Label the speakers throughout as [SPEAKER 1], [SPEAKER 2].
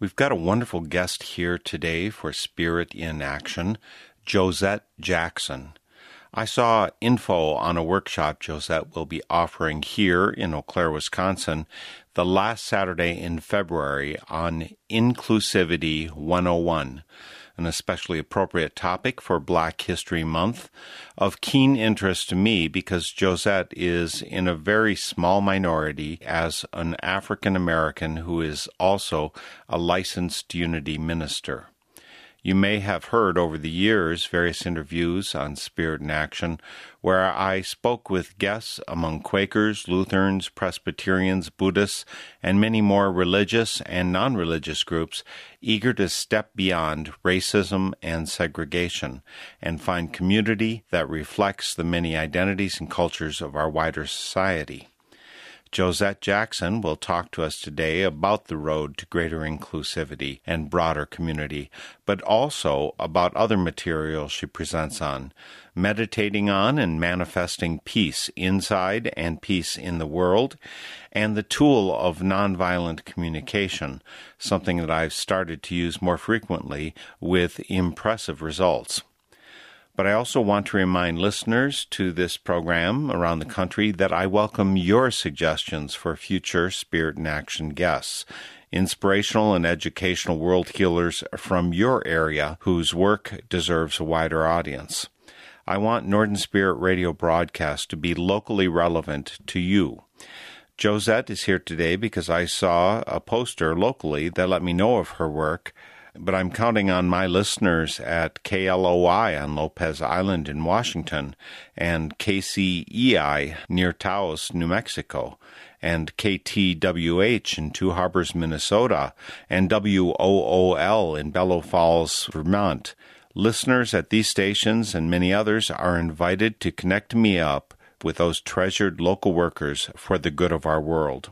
[SPEAKER 1] We've got a wonderful guest here today for Spirit in Action, Josette Jackson. I saw info on a workshop Josette will be offering here in Eau Claire, Wisconsin, the last Saturday in February on Inclusivity 101, an especially appropriate topic for Black History Month, of keen interest to me because Josette is in a very small minority as an African American who is also a licensed unity minister. You may have heard over the years various interviews on Spirit in Action where I spoke with guests among Quakers, Lutherans, Presbyterians, Buddhists, and many more religious and non religious groups eager to step beyond racism and segregation and find community that reflects the many identities and cultures of our wider society. Josette Jackson will talk to us today about the road to greater inclusivity and broader community, but also about other material she presents on, meditating on and manifesting peace inside and peace in the world, and the tool of nonviolent communication, something that I've started to use more frequently with impressive results. But I also want to remind listeners to this program around the country that I welcome your suggestions for future Spirit in Action guests, inspirational and educational world healers from your area whose work deserves a wider audience. I want Northern Spirit radio broadcast to be locally relevant to you. Josette is here today because I saw a poster locally that let me know of her work but I'm counting on my listeners at KLOI on Lopez Island in Washington and KCEI near Taos, New Mexico, and KTWH in Two Harbors, Minnesota, and WOOL in Bellows Falls, Vermont. Listeners at these stations and many others are invited to connect me up with those treasured local workers for the good of our world.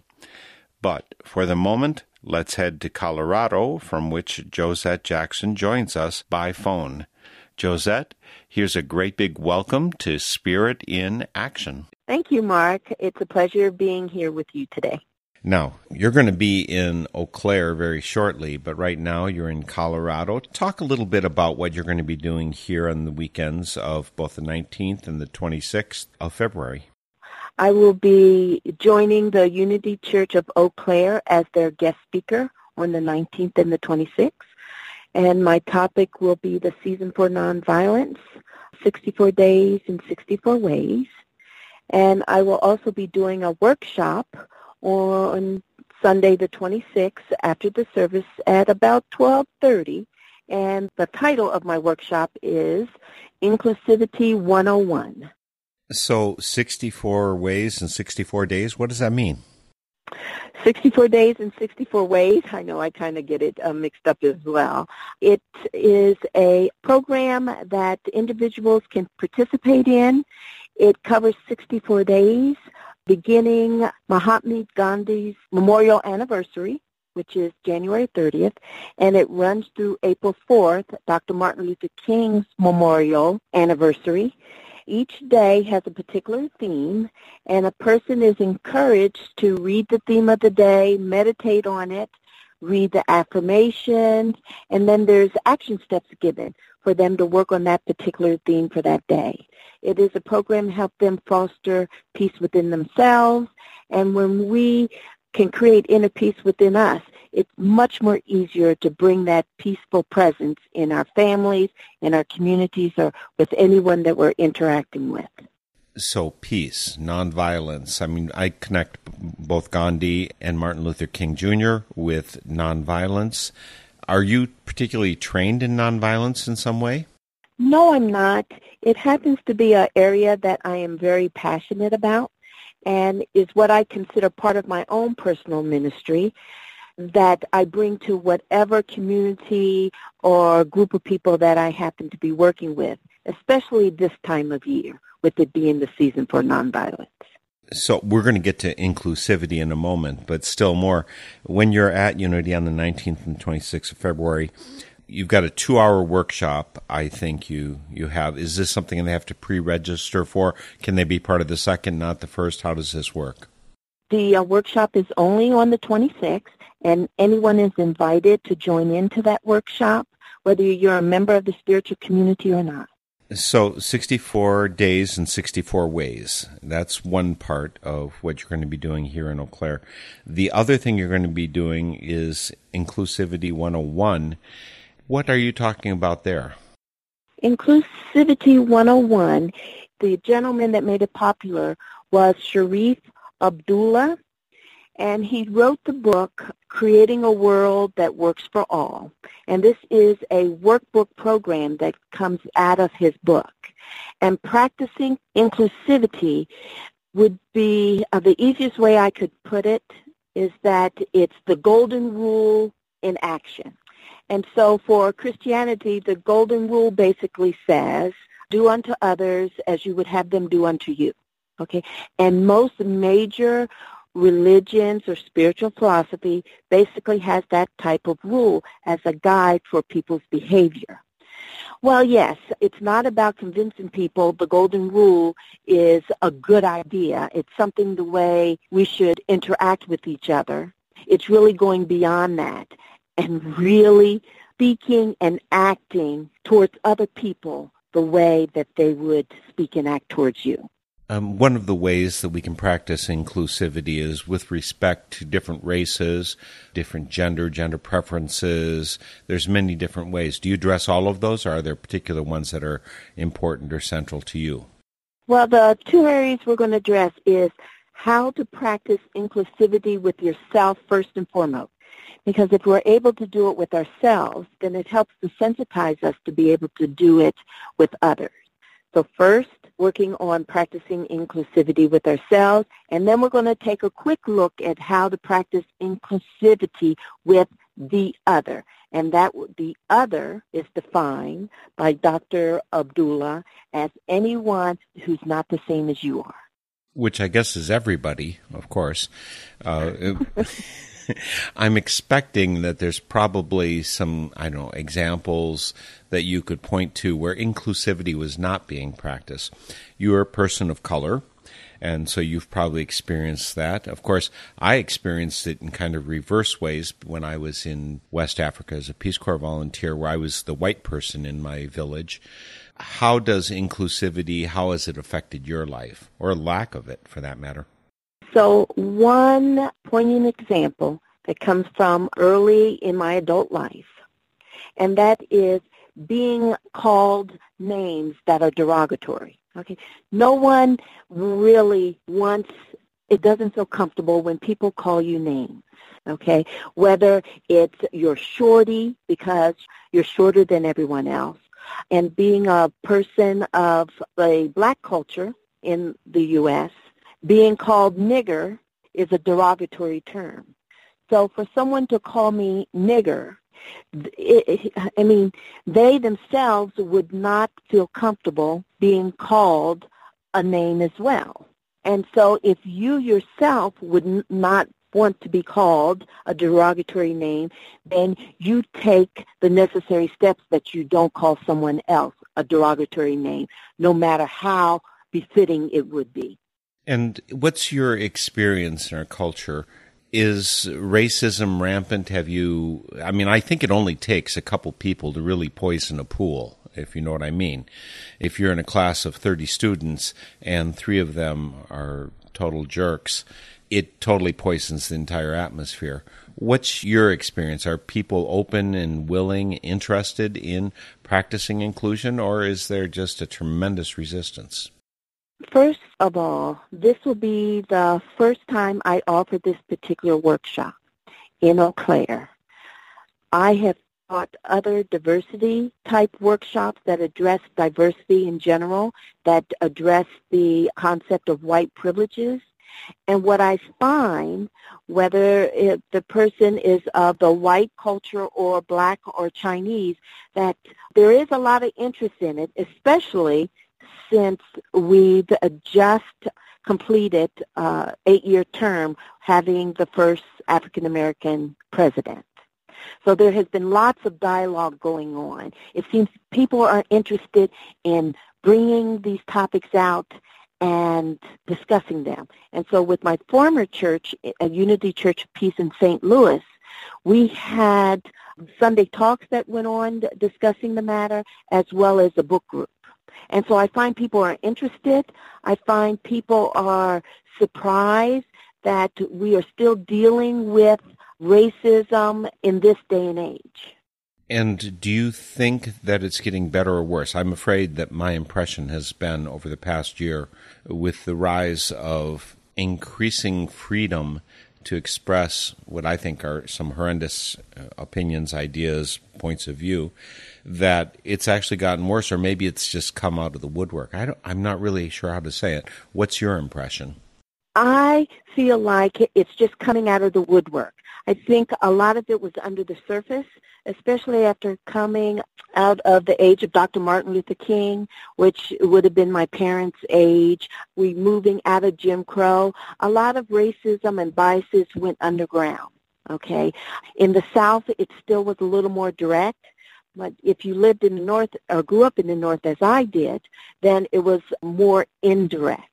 [SPEAKER 1] But for the moment, let's head to Colorado, from which Josette Jackson joins us by phone. Josette, here's a great big welcome to Spirit in Action.
[SPEAKER 2] Thank you, Mark. It's a pleasure being here with you today.
[SPEAKER 1] Now, you're going to be in Eau Claire very shortly, but right now you're in Colorado. Talk a little bit about what you're going to be doing here on the weekends of both the 19th and the 26th of February.
[SPEAKER 2] I will be joining the Unity Church of Eau Claire as their guest speaker on the 19th and the 26th. And my topic will be the Season for Nonviolence, 64 Days in 64 Ways. And I will also be doing a workshop on Sunday the 26th after the service at about 1230. And the title of my workshop is Inclusivity 101.
[SPEAKER 1] So, 64 ways and 64 days, what does that mean?
[SPEAKER 2] 64 days and 64 ways. I know I kind of get it uh, mixed up as well. It is a program that individuals can participate in. It covers 64 days beginning Mahatma Gandhi's memorial anniversary, which is January 30th, and it runs through April 4th, Dr. Martin Luther King's memorial anniversary. Each day has a particular theme, and a person is encouraged to read the theme of the day, meditate on it, read the affirmations, and then there's action steps given, for them to work on that particular theme for that day. It is a program to help them foster peace within themselves. And when we can create inner peace within us, it's much more easier to bring that peaceful presence in our families, in our communities, or with anyone that we're interacting with.
[SPEAKER 1] So, peace, nonviolence. I mean, I connect both Gandhi and Martin Luther King Jr. with nonviolence. Are you particularly trained in nonviolence in some way?
[SPEAKER 2] No, I'm not. It happens to be an area that I am very passionate about and is what I consider part of my own personal ministry that I bring to whatever community or group of people that I happen to be working with, especially this time of year, with it being the season for nonviolence.
[SPEAKER 1] So we're going to get to inclusivity in a moment, but still more. When you're at Unity on the 19th and 26th of February, you've got a two-hour workshop. I think you you have. Is this something they have to pre-register for? Can they be part of the second, not the first? How does this work?
[SPEAKER 2] The uh, workshop is only on the 26th, and anyone is invited to join into that workshop, whether you're a member of the spiritual community or not.
[SPEAKER 1] So, 64 days and 64 ways. That's one part of what you're going to be doing here in Eau Claire. The other thing you're going to be doing is Inclusivity 101 what are you talking about there?
[SPEAKER 2] Inclusivity 101, the gentleman that made it popular was Sharif Abdullah, and he wrote the book Creating a World That Works for All. And this is a workbook program that comes out of his book. And practicing inclusivity would be uh, the easiest way I could put it is that it's the golden rule in action. And so for Christianity, the golden rule basically says, do unto others as you would have them do unto you. Okay? And most major religions or spiritual philosophy basically has that type of rule as a guide for people's behavior. Well, yes, it's not about convincing people the golden rule is a good idea. It's something the way we should interact with each other. It's really going beyond that and really speaking and acting towards other people the way that they would speak and act towards you.
[SPEAKER 1] Um, one of the ways that we can practice inclusivity is with respect to different races, different gender, gender preferences. There's many different ways. Do you address all of those, or are there particular ones that are important or central to you?
[SPEAKER 2] Well, the two areas we're going to address is how to practice inclusivity with yourself first and foremost. Because if we're able to do it with ourselves, then it helps to sensitize us to be able to do it with others. So first, working on practicing inclusivity with ourselves, and then we're going to take a quick look at how to practice inclusivity with the other. And that the other is defined by Dr. Abdullah as anyone who's not the same as you are.
[SPEAKER 1] Which I guess is everybody, of course. Uh, I'm expecting that there's probably some, I don't know, examples that you could point to where inclusivity was not being practiced. You're a person of color, and so you've probably experienced that. Of course, I experienced it in kind of reverse ways when I was in West Africa as a Peace Corps volunteer, where I was the white person in my village. How does inclusivity, how has it affected your life, or lack of it for that matter?
[SPEAKER 2] So one poignant example that comes from early in my adult life, and that is being called names that are derogatory. Okay, no one really wants. It doesn't feel comfortable when people call you names. Okay, whether it's you're shorty because you're shorter than everyone else, and being a person of a black culture in the U.S., being called nigger is a derogatory term. So for someone to call me nigger, it, I mean, they themselves would not feel comfortable being called a name as well. And so if you yourself would not want to be called a derogatory name, then you take the necessary steps that you don't call someone else a derogatory name, no matter how befitting it would be.
[SPEAKER 1] And what's your experience in our culture Is racism rampant? Have you? I mean, I think it only takes a couple people to really poison a pool, if you know what I mean. If you're in a class of 30 students and three of them are total jerks, it totally poisons the entire atmosphere. What's your experience? Are people open and willing, interested in practicing inclusion, or is there just a tremendous resistance?
[SPEAKER 2] First of all, this will be the first time I offer this particular workshop in Eau Claire. I have taught other diversity type workshops that address diversity in general, that address the concept of white privileges. And what I find, whether the person is of the white culture or black or Chinese, that there is a lot of interest in it, especially since we've just completed uh, eight-year term having the first African American president. So there has been lots of dialogue going on. It seems people are interested in bringing these topics out and discussing them. And so with my former church, a Unity Church of Peace in St. Louis, we had Sunday talks that went on discussing the matter as well as a book group. And so I find people are interested. I find people are surprised that we are still dealing with racism in this day and age.
[SPEAKER 1] And do you think that it's getting better or worse? I'm afraid that my impression has been over the past year with the rise of increasing freedom to express what I think are some horrendous uh, opinions, ideas, points of view, that it's actually gotten worse, or maybe it's just come out of the woodwork. I am not really sure how to say it. What's your impression?
[SPEAKER 2] I feel like it's just coming out of the woodwork. I think a lot of it was under the surface, especially after coming out of the age of Dr. Martin Luther King, which would have been my parents' age. We moving out of Jim Crow. A lot of racism and biases went underground. Okay. In the South, it still was a little more direct. But if you lived in the North or grew up in the North as I did, then it was more indirect.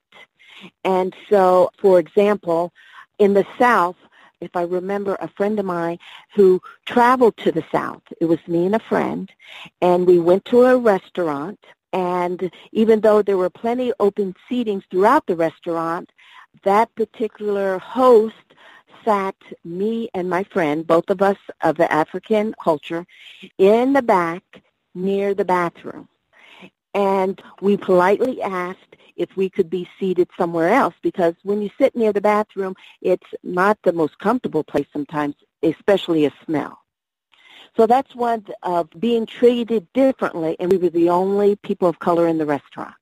[SPEAKER 2] And so, for example, in the South, if I remember a friend of mine who traveled to the South. It was me and a friend, and we went to a restaurant, and even though there were plenty open seatings throughout the restaurant, that particular host sat me and my friend, both of us of the African culture, in the back near the bathroom. And we politely asked if we could be seated somewhere else because when you sit near the bathroom, it's not the most comfortable place sometimes, especially a smell. So that's one of being treated differently, and we were the only people of color in the restaurant.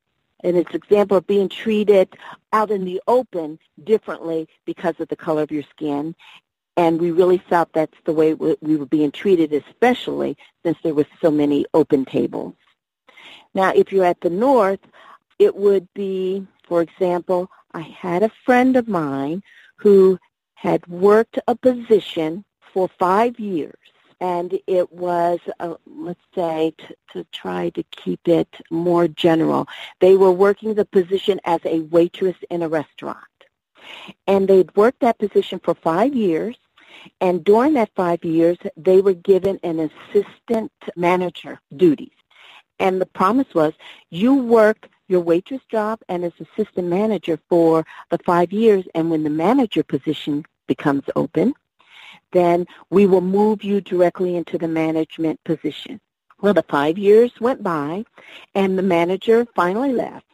[SPEAKER 2] And it's an example of being treated out in the open differently because of the color of your skin. And we really felt that's the way we were being treated, especially since there were so many open tables. Now, if you're at the north, it would be, for example, I had a friend of mine who had worked a position for five years. And it was, uh, let's say, to, to try to keep it more general. They were working the position as a waitress in a restaurant. And they'd worked that position for five years. And during that five years, they were given an assistant manager duties. And the promise was, you work your waitress job and as assistant manager for the five years. And when the manager position becomes open, then we will move you directly into the management position. Well, the five years went by, and the manager finally left.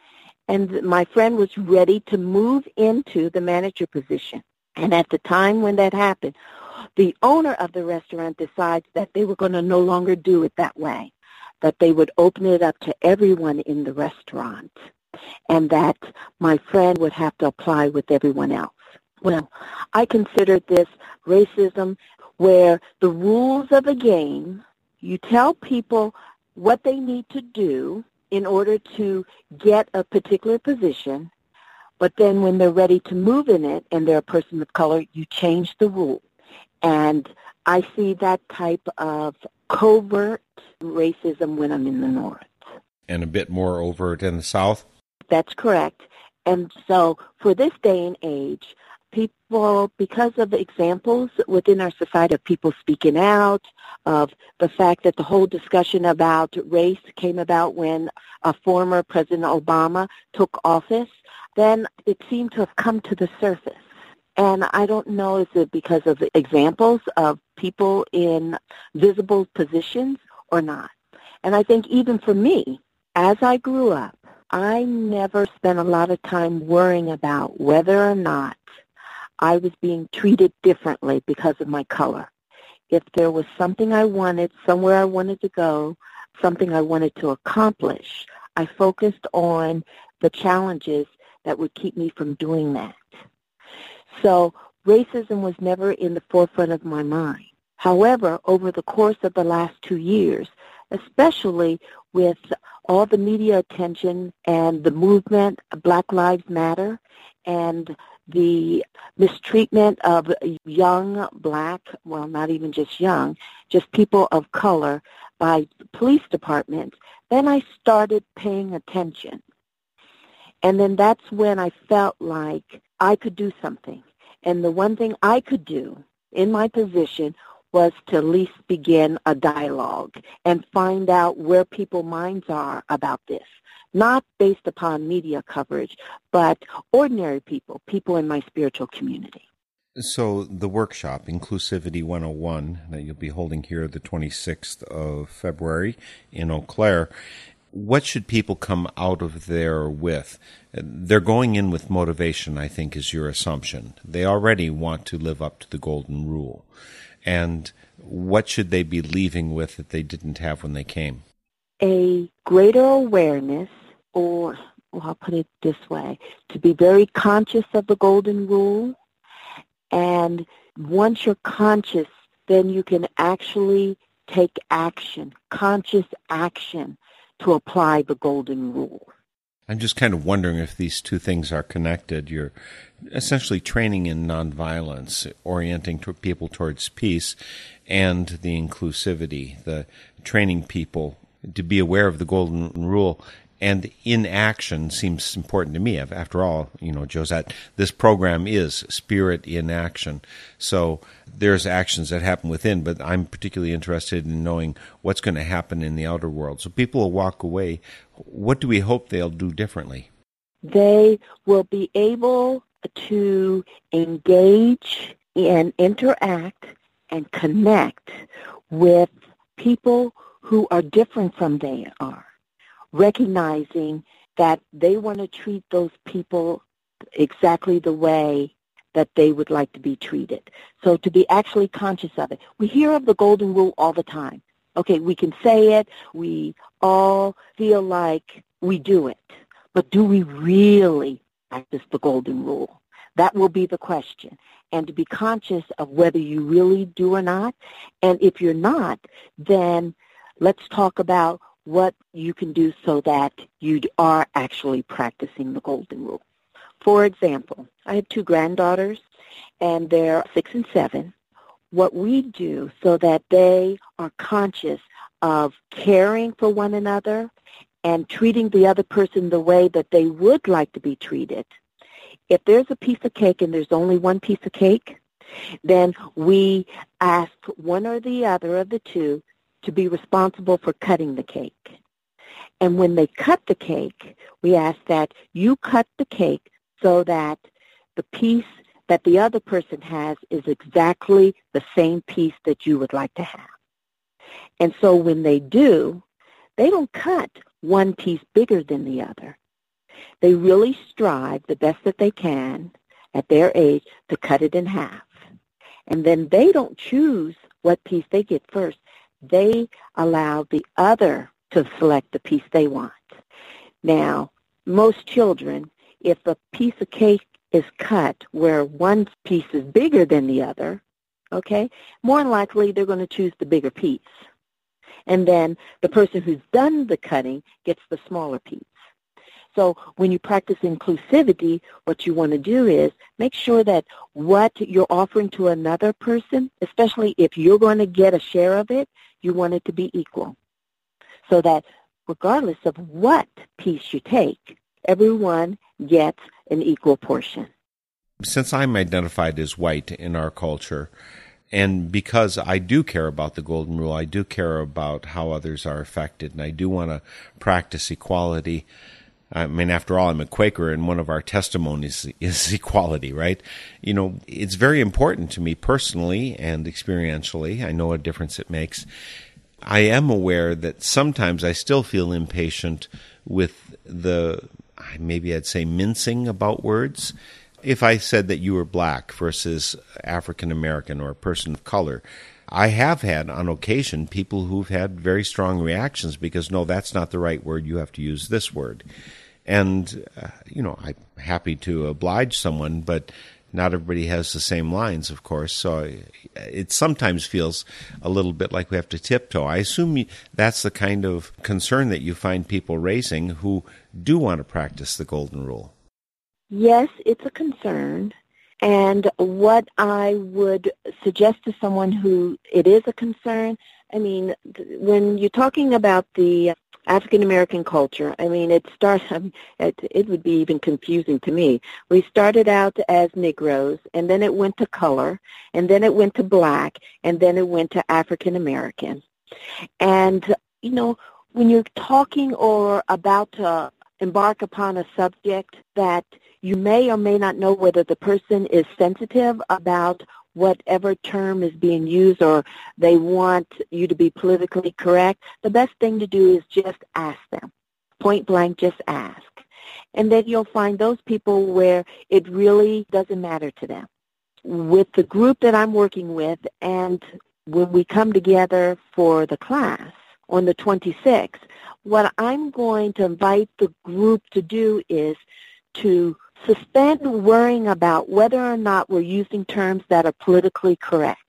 [SPEAKER 2] And my friend was ready to move into the manager position. And at the time when that happened, the owner of the restaurant decides that they were going to no longer do it that way that they would open it up to everyone in the restaurant and that my friend would have to apply with everyone else. Well, I consider this racism where the rules of the game, you tell people what they need to do in order to get a particular position, but then when they're ready to move in it and they're a person of color, you change the rule. And I see that type of covert racism when I'm in the North.
[SPEAKER 1] And a bit more overt in the South?
[SPEAKER 2] That's correct. And so for this day and age, people, because of examples within our society of people speaking out, of the fact that the whole discussion about race came about when a former President Obama took office, then it seemed to have come to the surface. And I don't know is it because of examples of people in visible positions or not. And I think even for me, as I grew up, I never spent a lot of time worrying about whether or not I was being treated differently because of my color. If there was something I wanted, somewhere I wanted to go, something I wanted to accomplish, I focused on the challenges that would keep me from doing that. So racism was never in the forefront of my mind. However, over the course of the last two years, especially with all the media attention and the movement Black Lives Matter and the mistreatment of young black, well, not even just young, just people of color by police departments, then I started paying attention. And then that's when I felt like I could do something. And the one thing I could do in my position was to at least begin a dialogue and find out where people's minds are about this. Not based upon media coverage, but ordinary people, people in my spiritual community.
[SPEAKER 1] So, the workshop, Inclusivity 101, that you'll be holding here the 26th of February in Eau Claire, what should people come out of there with? They're going in with motivation, I think, is your assumption. They already want to live up to the golden rule and what should they be leaving with that they didn't have when they came?
[SPEAKER 2] A greater awareness, or well, I'll put it this way, to be very conscious of the golden rule. And once you're conscious, then you can actually take action, conscious action to apply the golden rule.
[SPEAKER 1] I'm just kind of wondering if these two things are connected. You're essentially training in nonviolence, orienting to people towards peace, and the inclusivity, the training people to be aware of the golden rule and in action seems important to me. After all, you know, Josette, this program is spirit in action. So there's actions that happen within, but I'm particularly interested in knowing what's going to happen in the outer world. So people will walk away. What do we hope they'll do differently?
[SPEAKER 2] They will be able to engage and interact and connect with people who are different from they are recognizing that they want to treat those people exactly the way that they would like to be treated. So to be actually conscious of it. We hear of the golden rule all the time. Okay, we can say it. We all feel like we do it. But do we really practice the golden rule? That will be the question. And to be conscious of whether you really do or not. And if you're not, then let's talk about what you can do so that you are actually practicing the golden rule. For example, I have two granddaughters and they're six and seven. What we do so that they are conscious of caring for one another and treating the other person the way that they would like to be treated. If there's a piece of cake and there's only one piece of cake, then we ask one or the other of the two to be responsible for cutting the cake. And when they cut the cake, we ask that you cut the cake so that the piece that the other person has is exactly the same piece that you would like to have. And so when they do, they don't cut one piece bigger than the other. They really strive the best that they can at their age to cut it in half. And then they don't choose what piece they get first they allow the other to select the piece they want. Now, most children, if a piece of cake is cut where one piece is bigger than the other, okay, more than likely they're going to choose the bigger piece. And then the person who's done the cutting gets the smaller piece. So when you practice inclusivity, what you want to do is make sure that what you're offering to another person, especially if you're going to get a share of it, you want it to be equal. So that regardless of what piece you take, everyone gets an equal portion.
[SPEAKER 1] Since I'm identified as white in our culture, and because I do care about the golden rule, I do care about how others are affected, and I do want to practice equality. I mean, after all, I'm a Quaker, and one of our testimonies is equality, right? You know, it's very important to me personally and experientially. I know what difference it makes. I am aware that sometimes I still feel impatient with the, maybe I'd say, mincing about words if I said that you were black versus African American or a person of color, I have had on occasion people who've had very strong reactions because no, that's not the right word. You have to use this word. And, uh, you know, I'm happy to oblige someone, but not everybody has the same lines, of course. So it sometimes feels a little bit like we have to tiptoe. I assume that's the kind of concern that you find people raising who do want to practice the golden rule.
[SPEAKER 2] Yes, it's a concern. And what I would suggest to someone who it is a concern, I mean, when you're talking about the African American culture, I mean, it starts, it, it would be even confusing to me. We started out as Negroes, and then it went to color, and then it went to black, and then it went to African American. And, you know, when you're talking or about to embark upon a subject that you may or may not know whether the person is sensitive about whatever term is being used or they want you to be politically correct. The best thing to do is just ask them. Point blank, just ask. And then you'll find those people where it really doesn't matter to them. With the group that I'm working with and when we come together for the class on the 26th, what I'm going to invite the group to do is to suspend worrying about whether or not we're using terms that are politically correct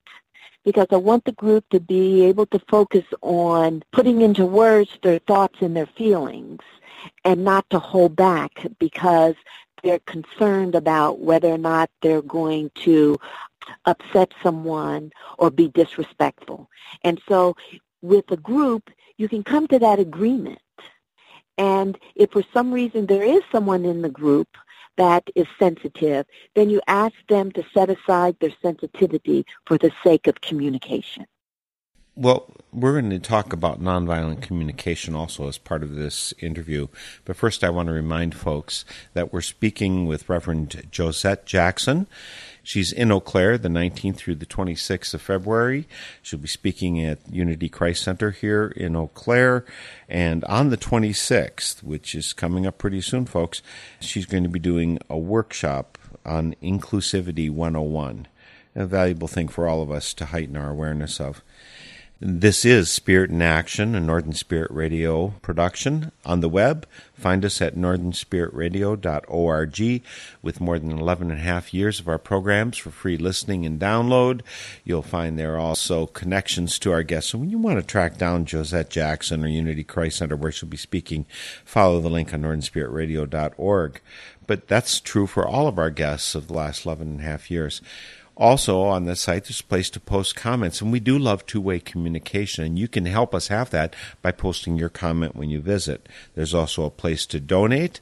[SPEAKER 2] because I want the group to be able to focus on putting into words their thoughts and their feelings and not to hold back because they're concerned about whether or not they're going to upset someone or be disrespectful. And so with a group, you can come to that agreement. And if for some reason there is someone in the group that is sensitive, then you ask them to set aside their sensitivity for the sake of communication.
[SPEAKER 1] Well, we're going to talk about nonviolent communication also as part of this interview. But first, I want to remind folks that we're speaking with Reverend Josette Jackson. She's in Eau Claire the 19th through the 26th of February. She'll be speaking at Unity Christ Center here in Eau Claire. And on the 26th, which is coming up pretty soon, folks, she's going to be doing a workshop on Inclusivity 101, a valuable thing for all of us to heighten our awareness of. This is Spirit in Action, a Northern Spirit Radio production. On the web, find us at northernspiritradio.org with more than 11 and a half years of our programs for free listening and download. You'll find there also connections to our guests. So when you want to track down Josette Jackson or Unity Christ Center, where she'll be speaking, follow the link on northernspiritradio.org. But that's true for all of our guests of the last 11 and a half years. Also, on the site, there's a place to post comments, and we do love two way communication, and you can help us have that by posting your comment when you visit. There's also a place to donate.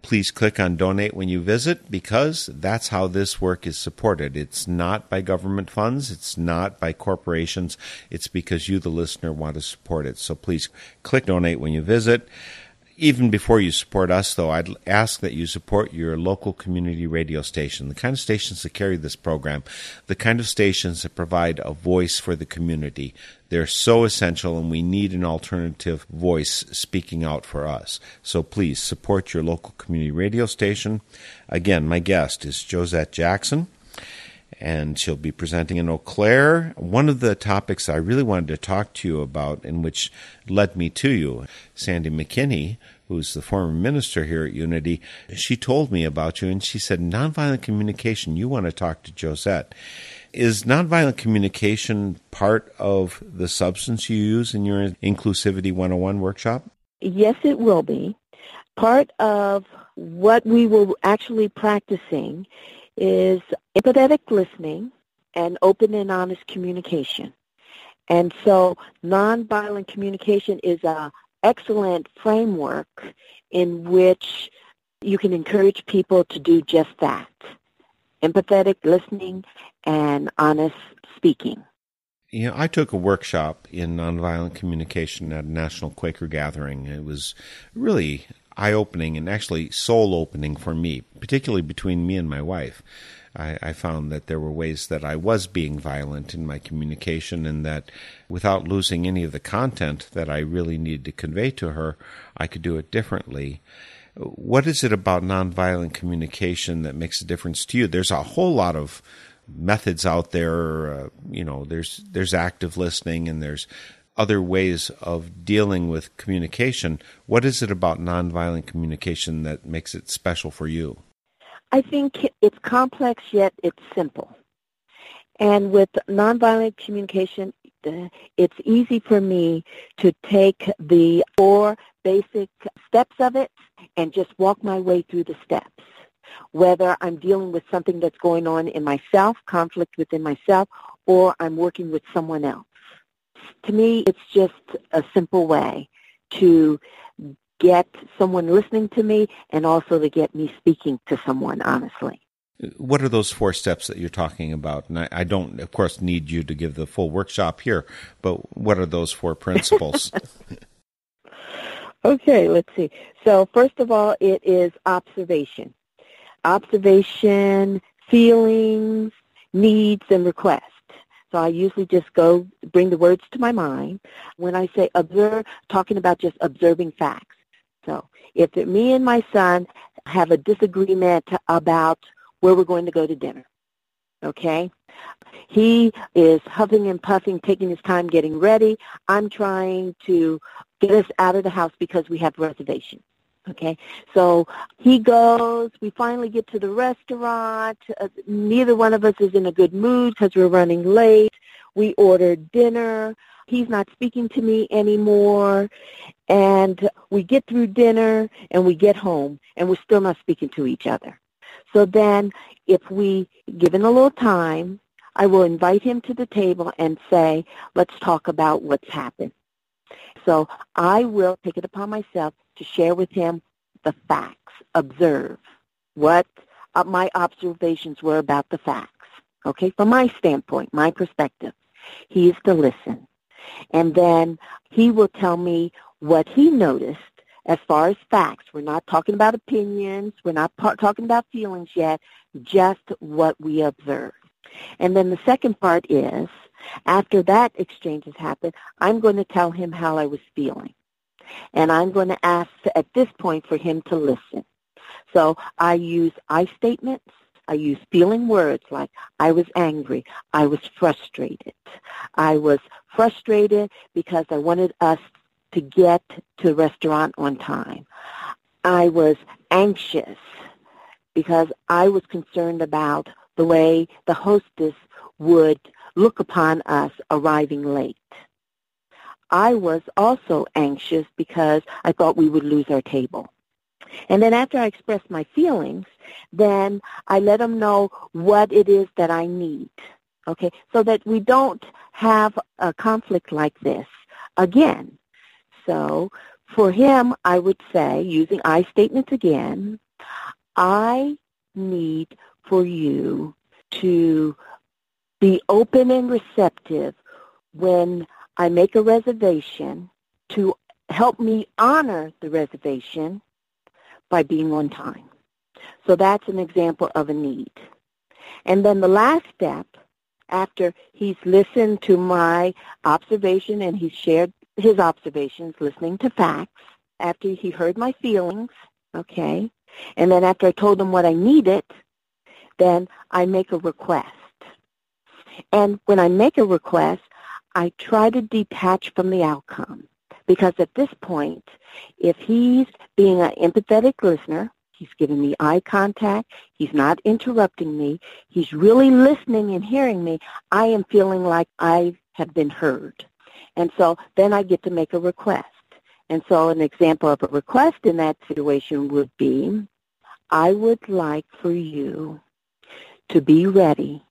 [SPEAKER 1] Please click on donate when you visit because that's how this work is supported. It's not by government funds, it's not by corporations, it's because you, the listener, want to support it. So please click donate when you visit even before you support us, though, I'd ask that you support your local community radio station, the kind of stations that carry this program, the kind of stations that provide a voice for the community. They're so essential, and we need an alternative voice speaking out for us. So please support your local community radio station. Again, my guest is Josette Jackson and she'll be presenting in Eau Claire. One of the topics I really wanted to talk to you about, and which led me to you, Sandy McKinney, who's the former minister here at Unity, she told me about you, and she said, Nonviolent communication, you want to talk to Josette. Is nonviolent communication part of the substance you use in your Inclusivity 101 workshop?
[SPEAKER 2] Yes, it will be. Part of what we will actually practicing is empathetic listening and open and honest communication. And so nonviolent communication is an excellent framework in which you can encourage people to do just that. empathetic listening and honest speaking.
[SPEAKER 1] You know, I took a workshop in nonviolent communication at a National Quaker gathering. It was really eye opening and actually soul opening for me, particularly between me and my wife. I, I, found that there were ways that I was being violent in my communication, and that without losing any of the content that I really needed to convey to her, I could do it differently. What is it about nonviolent communication that makes a difference to you? There's a whole lot of methods out there. Uh, you know, there's there's active listening, and there's other ways of dealing with communication. What is it about nonviolent communication that makes it special for you?
[SPEAKER 2] I think it's complex yet it's simple. And with nonviolent communication, it's easy for me to take the four basic steps of it and just walk my way through the steps. Whether I'm dealing with something that's going on in myself, conflict within myself, or I'm working with someone else. To me, it's just a simple way to get someone listening to me and also to get me speaking to someone honestly.
[SPEAKER 1] What are those four steps that you're talking about? And I, I don't, of course, need you to give the full workshop here, but what are those four principles?
[SPEAKER 2] okay, let's see. So first of all, it is observation. Observation, feelings, needs, and requests. So I usually just go bring the words to my mind. When I say observe, talking about just observing facts. So if me and my son have a disagreement about where we're going to go to dinner, okay? He is huffing and puffing, taking his time getting ready. I'm trying to get us out of the house because we have reservations. Okay, so he goes. We finally get to the restaurant. Uh, neither one of us is in a good mood because we're running late. We order dinner. He's not speaking to me anymore. And we get through dinner and we get home and we're still not speaking to each other. So then if we, give him a little time, I will invite him to the table and say, let's talk about what's happened. So I will take it upon myself to share with him the facts, observe what uh, my observations were about the facts. Okay, from my standpoint, my perspective. He is to listen. And then he will tell me what he noticed as far as facts. We're not talking about opinions. We're not pa- talking about feelings yet, just what we observe. And then the second part is, after that exchange has happened, I'm going to tell him how I was feeling. And I'm going to ask at this point for him to listen. So I use I statements I use feeling words like I was angry, I was frustrated. I was frustrated because I wanted us to get to the restaurant on time. I was anxious because I was concerned about the way the hostess would look upon us arriving late. I was also anxious because I thought we would lose our table. And then after I express my feelings, then I let them know what it is that I need. Okay, so that we don't have a conflict like this again. So for him, I would say, using I statements again, I need for you to be open and receptive when I make a reservation to help me honor the reservation by being on time. So that's an example of a need. And then the last step, after he's listened to my observation and he's shared his observations, listening to facts, after he heard my feelings, okay, and then after I told him what I needed, then I make a request. And when I make a request, I try to detach from the outcome. Because at this point, if he's being an empathetic listener, he's giving me eye contact, he's not interrupting me, he's really listening and hearing me, I am feeling like I have been heard. And so then I get to make a request. And so an example of a request in that situation would be, I would like for you to be ready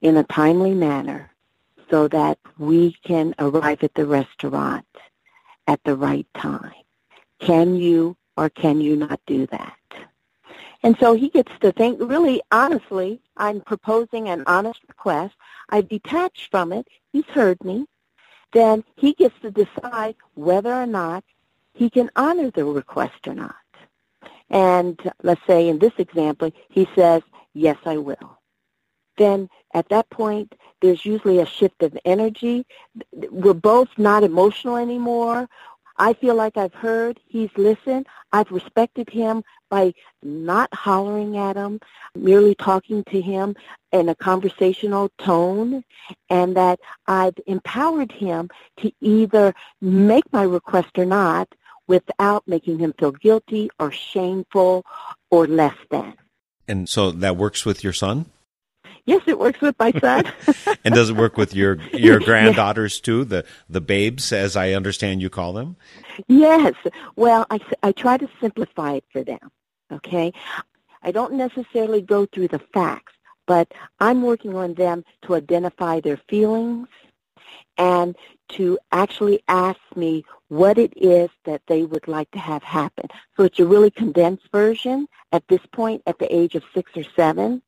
[SPEAKER 2] in a timely manner so that we can arrive at the restaurant at the right time. Can you or can you not do that? And so he gets to think, really honestly, I'm proposing an honest request. I've detached from it. He's heard me. Then he gets to decide whether or not he can honor the request or not. And let's say in this example, he says, yes, I will. Then at that point, there's usually a shift of energy. We're both not emotional anymore. I feel like I've heard, he's listened, I've respected him by not hollering at him, merely talking to him in a conversational tone, and that I've empowered him to either make my request or not without making him feel guilty or shameful or less than.
[SPEAKER 1] And so that works with your son?
[SPEAKER 2] Yes, it works with my son.
[SPEAKER 1] and does it work with your your granddaughters too, the the babes, as I understand you call them?
[SPEAKER 2] Yes. Well, I, I try to simplify it for them. Okay, I don't necessarily go through the facts, but I'm working on them to identify their feelings and to actually ask me what it is that they would like to have happen. So it's a really condensed version at this point at the age of six or seven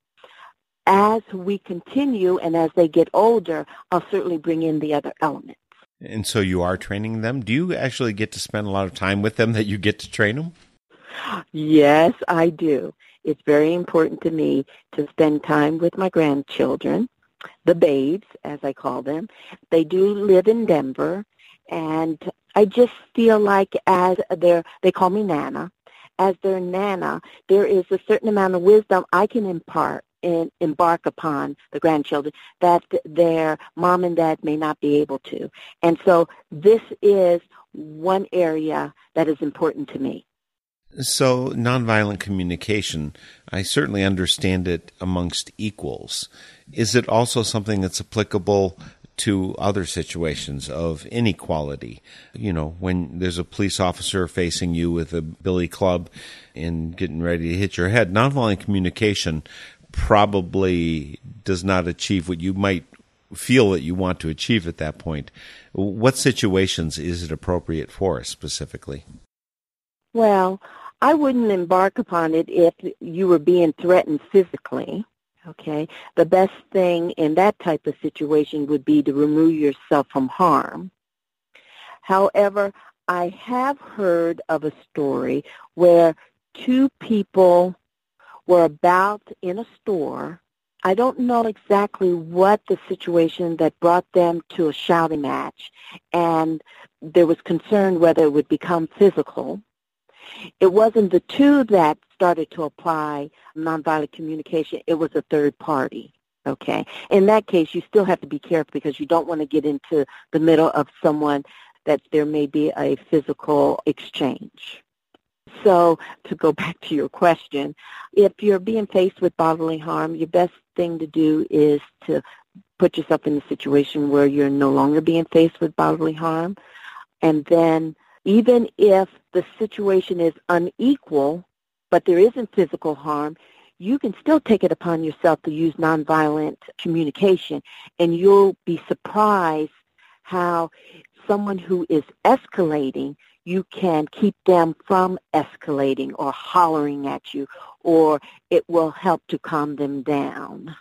[SPEAKER 2] as we continue and as they get older, I'll certainly bring in the other elements.
[SPEAKER 1] And so you are training them. Do you actually get to spend a lot of time with them that you get to train them?
[SPEAKER 2] Yes, I do. It's very important to me to spend time with my grandchildren, the babes, as I call them. They do live in Denver, and I just feel like as their, they call me Nana, as their Nana, there is a certain amount of wisdom I can impart in, embark upon the grandchildren that their mom and dad may not be able to. And so this is one area that is important to me.
[SPEAKER 1] So, nonviolent communication, I certainly understand it amongst equals. Is it also something that's applicable to other situations of inequality? You know, when there's a police officer facing you with a billy club and getting ready to hit your head, nonviolent communication probably does not achieve what you might feel that you want to achieve at that point. What situations is it appropriate for specifically?
[SPEAKER 2] Well, I wouldn't embark upon it if you were being threatened physically. Okay. The best thing in that type of situation would be to remove yourself from harm. However, I have heard of a story where two people were about in a store. I don't know exactly what the situation that brought them to a shouting match, and there was concern whether it would become physical. It wasn't the two that started to apply nonviolent communication. It was a third party. Okay. In that case, you still have to be careful because you don't want to get into the middle of someone that there may be a physical exchange. So to go back to your question, if you're being faced with bodily harm, your best thing to do is to put yourself in a situation where you're no longer being faced with bodily harm. And then even if the situation is unequal, but there isn't physical harm, you can still take it upon yourself to use nonviolent communication. And you'll be surprised how someone who is escalating you can keep them from escalating or hollering at you, or it will help to calm them down.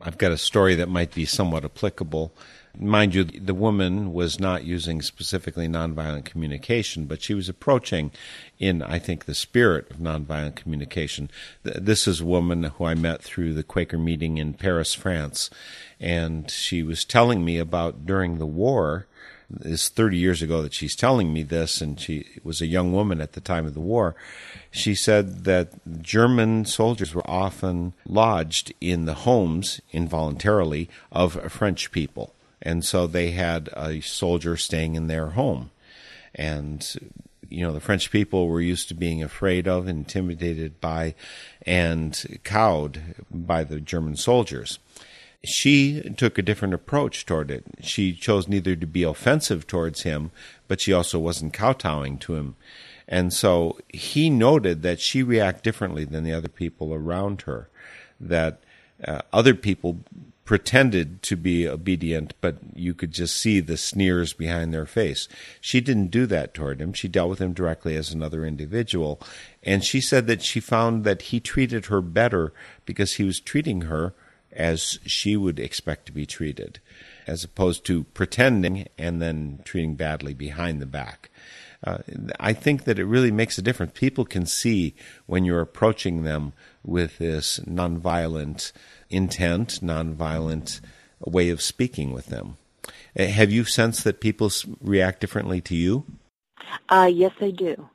[SPEAKER 1] I've got a story that might be somewhat applicable. Mind you, the woman was not using specifically nonviolent communication, but she was approaching in, I think, the spirit of nonviolent communication. This is a woman who I met through the Quaker meeting in Paris, France, and she was telling me about during the war is 30 years ago that she's telling me this, and she was a young woman at the time of the war. She said that German soldiers were often lodged in the homes involuntarily of French people. And so they had a soldier staying in their home. And, you know, the French people were used to being afraid of, intimidated by, and cowed by the German soldiers. She took a different approach toward it. She chose neither to be offensive towards him, but she also wasn't kowtowing to him. And so he noted that she reacted differently than the other people around her, that uh, other people pretended to be obedient, but you could just see the sneers behind their face. She didn't do that toward him. She dealt with him directly as another individual. And she said that she found that he treated her better because he was treating her as she would expect to be treated, as opposed to pretending and then treating badly behind the back. Uh, I think that it really makes a difference. People can see when you're approaching them with this nonviolent intent, nonviolent way of speaking with them. Uh, have you sensed that people react differently to you?
[SPEAKER 2] Uh, yes, I do.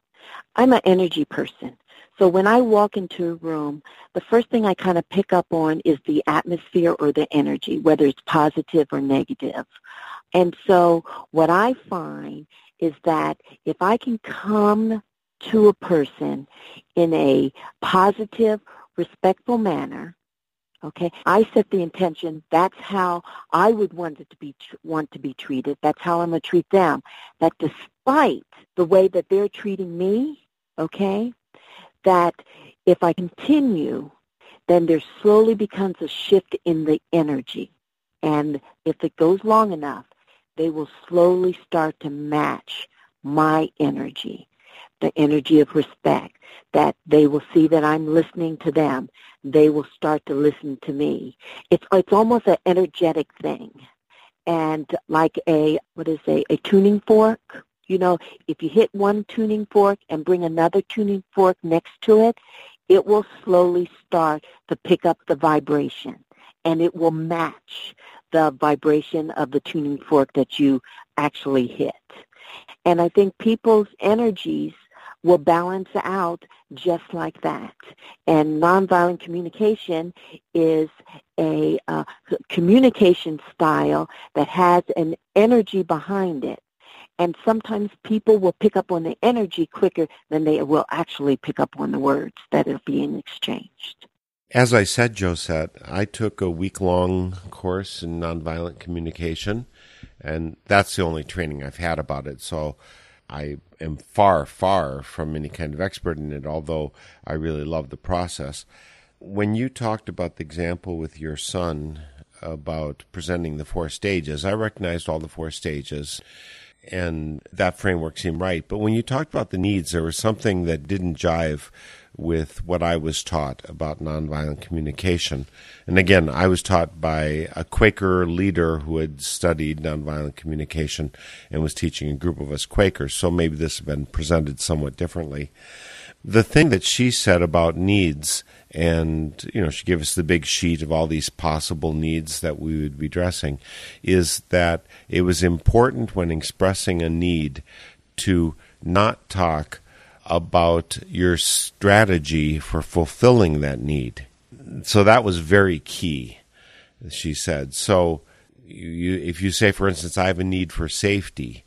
[SPEAKER 2] I'm an energy person. So when I walk into a room, the first thing I kind of pick up on is the atmosphere or the energy, whether it's positive or negative. And so what I find is that if I can come to a person in a positive, respectful manner, okay, I set the intention. That's how I would want it to be want to be treated. That's how I'm gonna treat them. That despite the way that they're treating me, okay, that if I continue, then there slowly becomes a shift in the energy. And if it goes long enough, they will slowly start to match my energy, the energy of respect, that they will see that I'm listening to them. They will start to listen to me. It's, it's almost an energetic thing. And like a, what is a, a tuning fork, you know, if you hit one tuning fork and bring another tuning fork next to it, it will slowly start to pick up the vibration and it will match the vibration of the tuning fork that you actually hit. And I think people's energies will balance out just like that. And nonviolent communication is a uh, communication style that has an energy behind it. And sometimes people will pick up on the energy quicker than they will actually pick up on the words that are being exchanged.
[SPEAKER 1] As I said, Josette, I took a week long course in nonviolent communication, and that's the only training I've had about it. So I am far, far from any kind of expert in it, although I really love the process. When you talked about the example with your son about presenting the four stages, I recognized all the four stages and that framework seemed right. But when you talked about the needs, there was something that didn't jive with what I was taught about nonviolent communication. And again, I was taught by a Quaker leader who had studied nonviolent communication and was teaching a group of us Quakers, so maybe this has been presented somewhat differently. The thing that she said about needs, and you know, she gave us the big sheet of all these possible needs that we would be addressing, is that it was important when expressing a need to not talk about your strategy for fulfilling that need. So that was very key, she said. So you, if you say, for instance, I have a need for safety,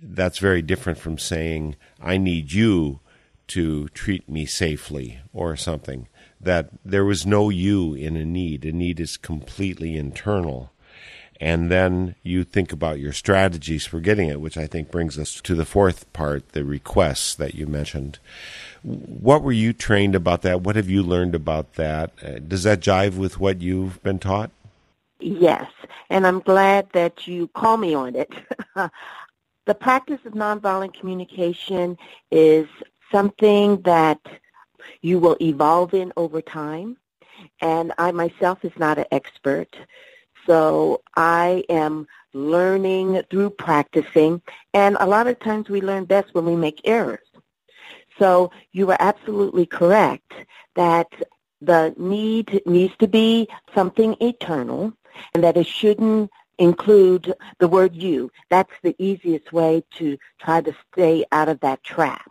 [SPEAKER 1] that's very different from saying, I need you to treat me safely or something. That there was no you in a need. A need is completely internal and then you think about your strategies for getting it, which I think brings us to the fourth part, the requests that you mentioned. What were you trained about that? What have you learned about that? Uh, does that jive with what you've been taught?
[SPEAKER 2] Yes, and I'm glad that you call me on it. the practice of nonviolent communication is something that you will evolve in over time. And I myself is not an expert. So I am learning through practicing, and a lot of times we learn best when we make errors. So you are absolutely correct that the need needs to be something eternal and that it shouldn't include the word you. That's the easiest way to try to stay out of that trap.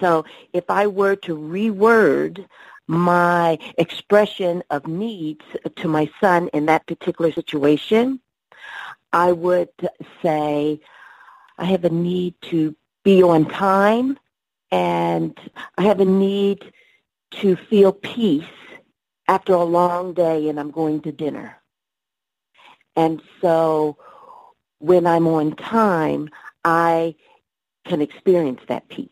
[SPEAKER 2] So if I were to reword my expression of needs to my son in that particular situation, I would say I have a need to be on time and I have a need to feel peace after a long day and I'm going to dinner. And so when I'm on time, I can experience that peace.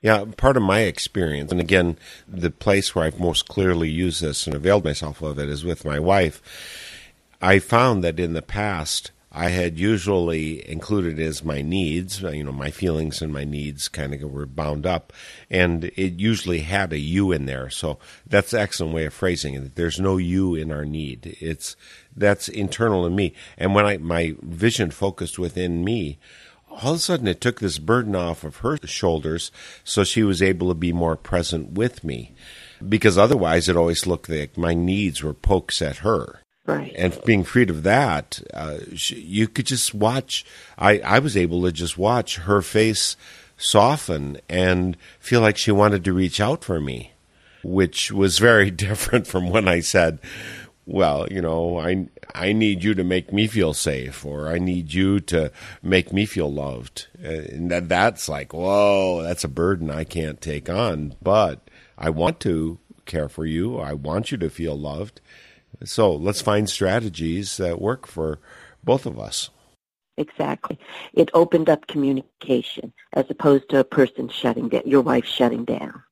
[SPEAKER 1] Yeah, part of my experience, and again, the place where I've most clearly used this and availed myself of it is with my wife. I found that in the past, I had usually included as my needs, you know, my feelings and my needs kind of were bound up, and it usually had a you in there. So that's an excellent way of phrasing it. There's no you in our need. It's that's internal in me. And when I my vision focused within me, all of a sudden it took this burden off of her shoulders, so she was able to be more present with me. Because otherwise, it always looked like my needs were pokes at her.
[SPEAKER 2] Right.
[SPEAKER 1] And being freed of that, uh, you could just watch. I, I was able to just watch her face soften and feel like she wanted to reach out for me, which was very different from when I said, well, you know, I I need you to make me feel safe, or I need you to make me feel loved, uh, and that that's like, whoa, that's a burden I can't take on. But I want to care for you. I want you to feel loved, so let's find strategies that work for both of us.
[SPEAKER 2] Exactly. It opened up communication as opposed to a person shutting down, your wife shutting down.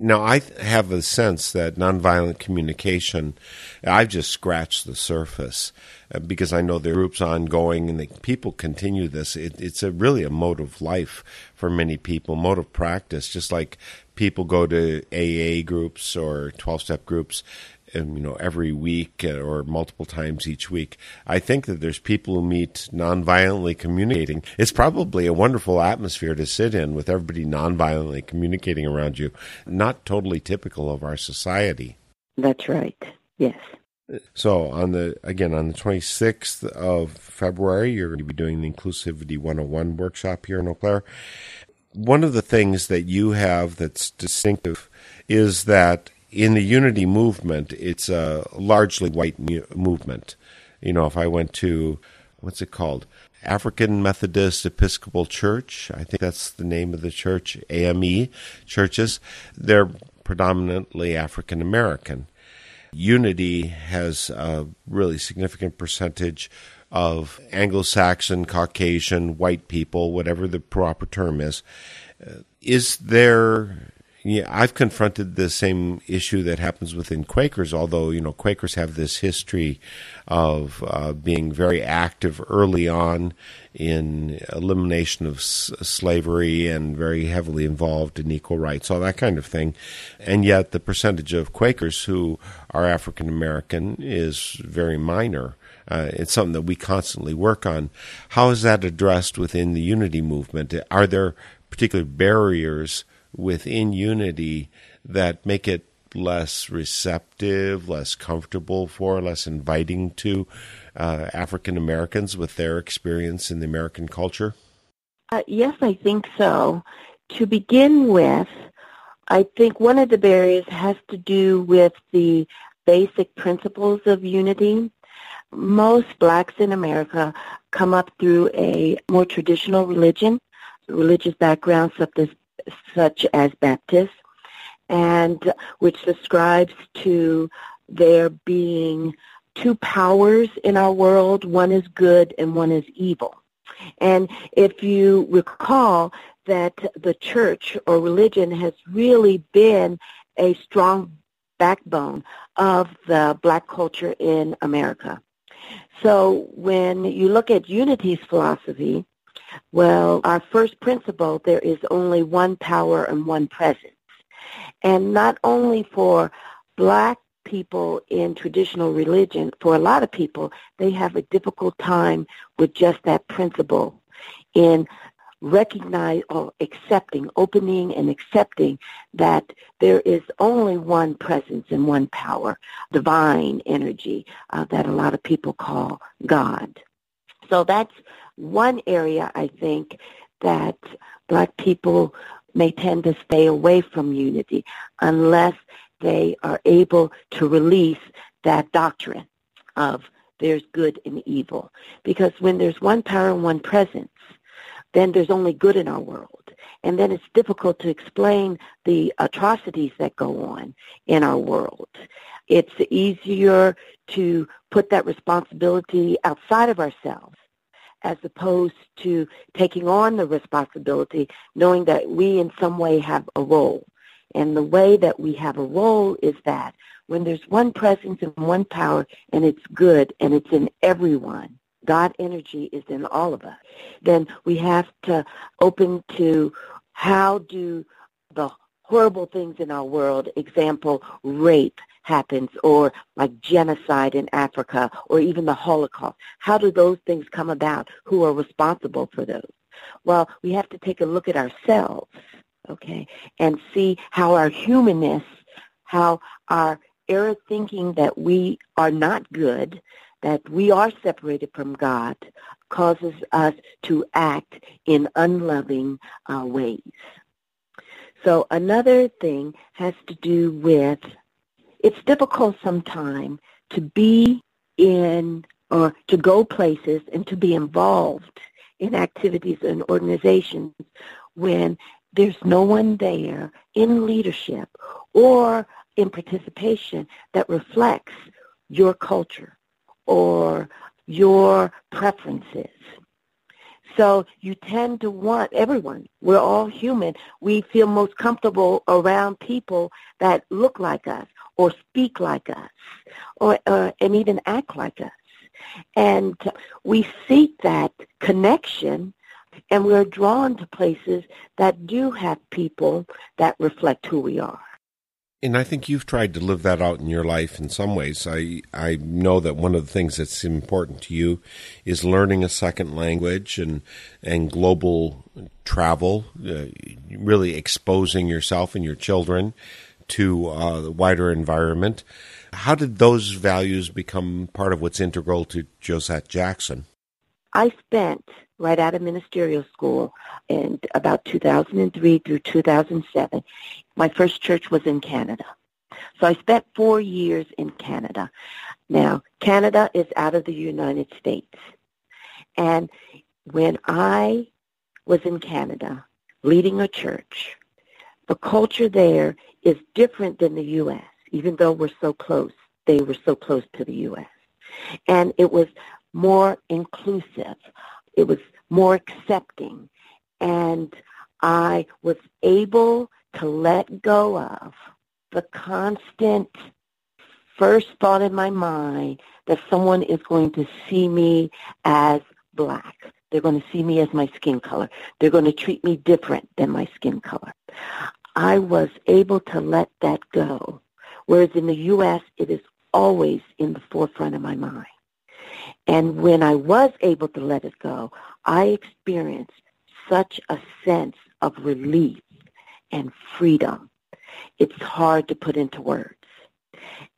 [SPEAKER 1] Now, I have a sense that nonviolent communication, I've just scratched the surface uh, because I know the group's ongoing and the people continue this. It, it's a really a mode of life for many people, mode of practice, just like people go to AA groups or 12 step groups you know every week uh, or multiple times each week. I think that there's people who meet nonviolently communicating. It's probably a wonderful atmosphere to sit in with everybody nonviolently communicating around you. Not totally typical of our society.
[SPEAKER 2] That's right. Yes.
[SPEAKER 1] So on the again on the 26th of February, you're going to be doing the Inclusivity 101 workshop here in Eau Claire. One of the things that you have that's distinctive is that in the unity movement, it's a largely white mu- movement. You know, if I went to what's it called? African Methodist Episcopal Church, I think that's the name of the church, AME churches, they're predominantly African American. Unity has a really significant percentage of Anglo Saxon, Caucasian, white people, whatever the proper term is. Uh, is there yeah, I've confronted the same issue that happens within Quakers, although, you know, Quakers have this history of uh, being very active early on in elimination of s- slavery and very heavily involved in equal rights, all that kind of thing. And yet the percentage of Quakers who are African American is very minor. Uh, it's something that we constantly work on. How is that addressed within the unity movement? Are there particular barriers within unity that make it less receptive, less comfortable for, less inviting to uh, African Americans with their experience in the American culture?
[SPEAKER 2] Uh, yes, I think so. To begin with, I think one of the barriers has to do with the basic principles of unity. Most blacks in America come up through a more traditional religion, religious background such as such as Baptists, and which subscribes to there being two powers in our world. One is good and one is evil. And if you recall that the church or religion has really been a strong backbone of the black culture in America. So when you look at Unity's philosophy, well, our first principle, there is only one power and one presence. And not only for black people in traditional religion, for a lot of people, they have a difficult time with just that principle in recognize or accepting, opening and accepting that there is only one presence and one power, divine energy uh, that a lot of people call God. So that's one area I think that black people may tend to stay away from unity unless they are able to release that doctrine of there's good and evil. Because when there's one power and one presence, then there's only good in our world. And then it's difficult to explain the atrocities that go on in our world. It's easier to put that responsibility outside of ourselves as opposed to taking on the responsibility, knowing that we in some way have a role. And the way that we have a role is that when there's one presence and one power and it's good and it's in everyone, God energy is in all of us, then we have to open to how do the horrible things in our world, example, rape happens or like genocide in Africa or even the Holocaust. How do those things come about? Who are responsible for those? Well, we have to take a look at ourselves, okay, and see how our humanness, how our error thinking that we are not good, that we are separated from God, causes us to act in unloving uh, ways. So another thing has to do with it's difficult sometimes to be in or to go places and to be involved in activities and organizations when there's no one there in leadership or in participation that reflects your culture or your preferences. So you tend to want everyone. We're all human. We feel most comfortable around people that look like us or speak like us or, uh, and even act like us. And we seek that connection and we're drawn to places that do have people that reflect who we are.
[SPEAKER 1] And I think you've tried to live that out in your life in some ways. I I know that one of the things that's important to you is learning a second language and and global travel, uh, really exposing yourself and your children to uh, the wider environment. How did those values become part of what's integral to Josette Jackson?
[SPEAKER 2] I spent right out of ministerial school in about 2003 through 2007. My first church was in Canada. So I spent four years in Canada. Now, Canada is out of the United States. And when I was in Canada leading a church, the culture there is different than the U.S., even though we're so close. They were so close to the U.S. And it was more inclusive. It was more accepting. And I was able to let go of the constant first thought in my mind that someone is going to see me as black. They're going to see me as my skin color. They're going to treat me different than my skin color. I was able to let that go. Whereas in the U.S., it is always in the forefront of my mind. And when I was able to let it go, I experienced such a sense of relief and freedom. It's hard to put into words.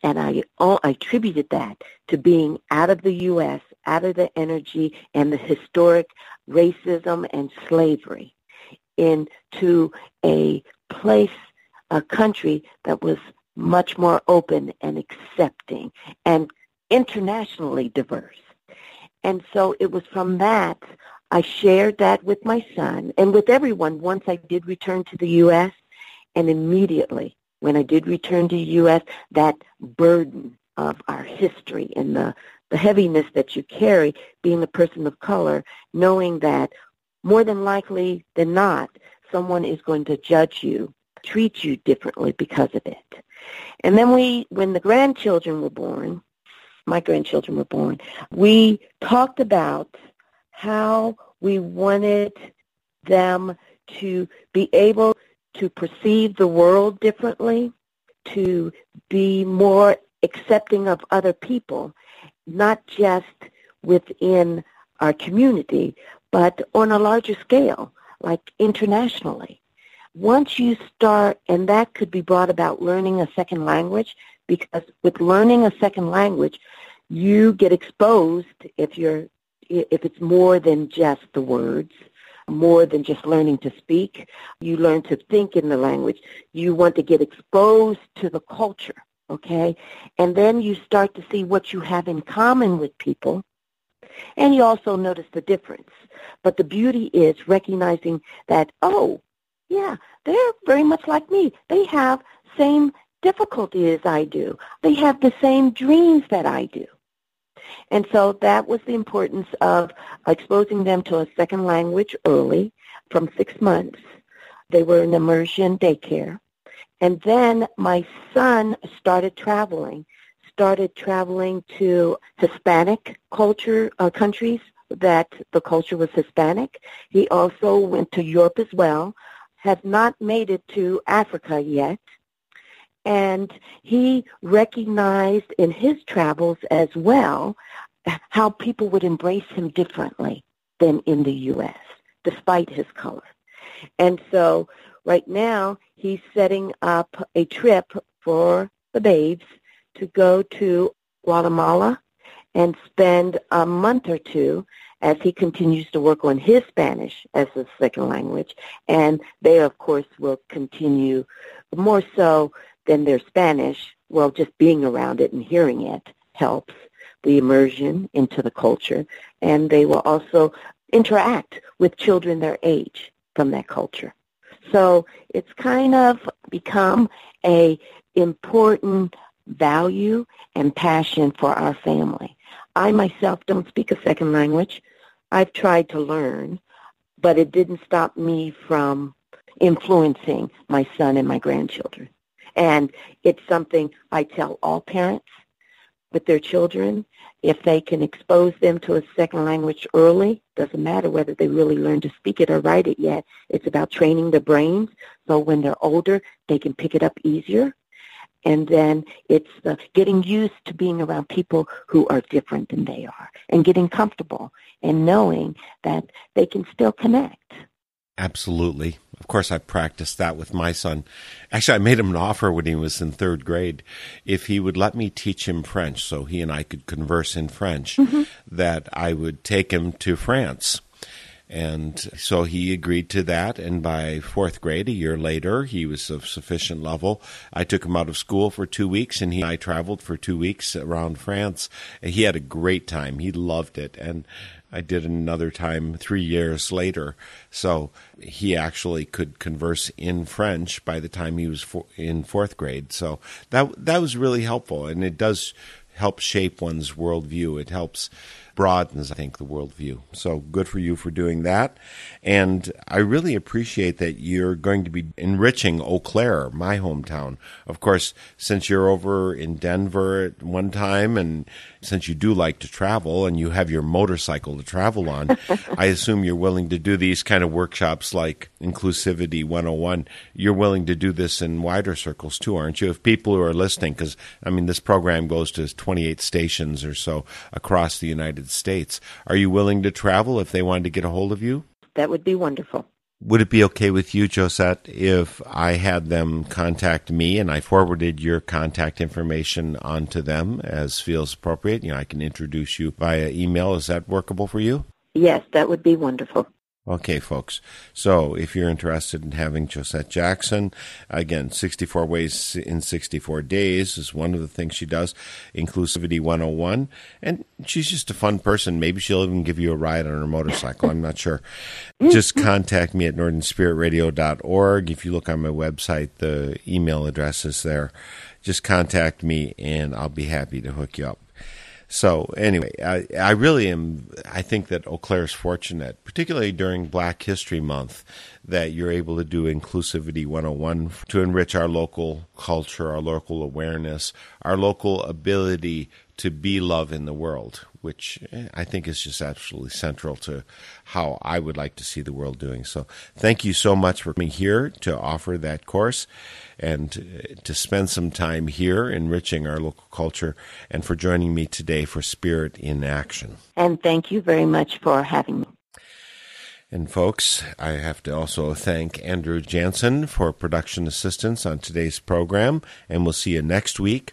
[SPEAKER 2] And I, oh, I attributed that to being out of the U.S., out of the energy and the historic racism and slavery into a place, a country that was much more open and accepting and internationally diverse. And so it was from that I shared that with my son and with everyone once I did return to the U.S. And immediately when I did return to the U.S., that burden of our history and the, the heaviness that you carry being a person of color, knowing that more than likely than not, someone is going to judge you, treat you differently because of it. And then we, when the grandchildren were born, my grandchildren were born, we talked about how we wanted them to be able to perceive the world differently, to be more accepting of other people, not just within our community, but on a larger scale, like internationally. Once you start, and that could be brought about learning a second language, because with learning a second language, you get exposed if you're if it's more than just the words, more than just learning to speak. You learn to think in the language. You want to get exposed to the culture, okay? And then you start to see what you have in common with people. And you also notice the difference. But the beauty is recognizing that, oh, yeah, they're very much like me. They have same difficulties I do. They have the same dreams that I do. And so that was the importance of exposing them to a second language early from six months. They were in immersion daycare. And then my son started traveling, started traveling to Hispanic culture uh, countries that the culture was Hispanic. He also went to Europe as well, has not made it to Africa yet. And he recognized in his travels as well how people would embrace him differently than in the U.S., despite his color. And so right now he's setting up a trip for the babes to go to Guatemala and spend a month or two as he continues to work on his Spanish as a second language. And they, of course, will continue more so than their Spanish. Well, just being around it and hearing it helps the immersion into the culture. And they will also interact with children their age from that culture. So it's kind of become a important value and passion for our family. I myself don't speak a second language. I've tried to learn, but it didn't stop me from influencing my son and my grandchildren. And it's something I tell all parents with their children. If they can expose them to a second language early, doesn't matter whether they really learn to speak it or write it yet. It's about training the brains so when they're older, they can pick it up easier and then it's the getting used to being around people who are different than they are and getting comfortable and knowing that they can still connect.
[SPEAKER 1] Absolutely. Of course, I practiced that with my son. Actually, I made him an offer when he was in third grade if he would let me teach him French so he and I could converse in French, mm-hmm. that I would take him to France and so he agreed to that. And by fourth grade, a year later, he was of sufficient level. I took him out of school for two weeks and he and I traveled for two weeks around France. He had a great time. He loved it. And I did another time three years later. So he actually could converse in French by the time he was in fourth grade. So that that was really helpful, and it does help shape one's worldview. It helps broadens, I think, the worldview. So good for you for doing that. And I really appreciate that you're going to be enriching Eau Claire, my hometown. Of course, since you're over in Denver at one time, and since you do like to travel and you have your motorcycle to travel on, I assume you're willing to do these kind of workshops like Inclusivity 101. You're willing to do this in wider circles too, aren't you? If people who are listening, because I mean, this program goes to 28 stations or so across the United States. Are you willing to travel if they wanted to get a hold of you?
[SPEAKER 2] That would be wonderful.
[SPEAKER 1] Would it be okay with you, Josette, if I had them contact me and I forwarded your contact information onto them as feels appropriate? You know, I can introduce you via email. Is that workable for you?
[SPEAKER 2] Yes, that would be wonderful.
[SPEAKER 1] Okay, folks. So if you're interested in having Josette Jackson, again, 64 Ways in 64 Days is one of the things she does, Inclusivity 101. And she's just a fun person. Maybe she'll even give you a ride on her motorcycle. I'm not sure. Just contact me at northernspiritradio.org. If you look on my website, the email address is there. Just contact me and I'll be happy to hook you up. So anyway, I, I really am. I think that Eau Claire is fortunate, particularly during Black History Month, that you're able to do Inclusivity 101 to enrich our local culture, our local awareness, our local ability to be love in the world, which eh, I think is just absolutely central to how I would like to see the world doing. So, thank you so much for being here to offer that course and eh, to spend some time here enriching our local culture and for joining me today for Spirit in Action.
[SPEAKER 2] And thank you very much for having me.
[SPEAKER 1] And folks, I have to also thank Andrew Jansen for production assistance on today's program, and we'll see you next week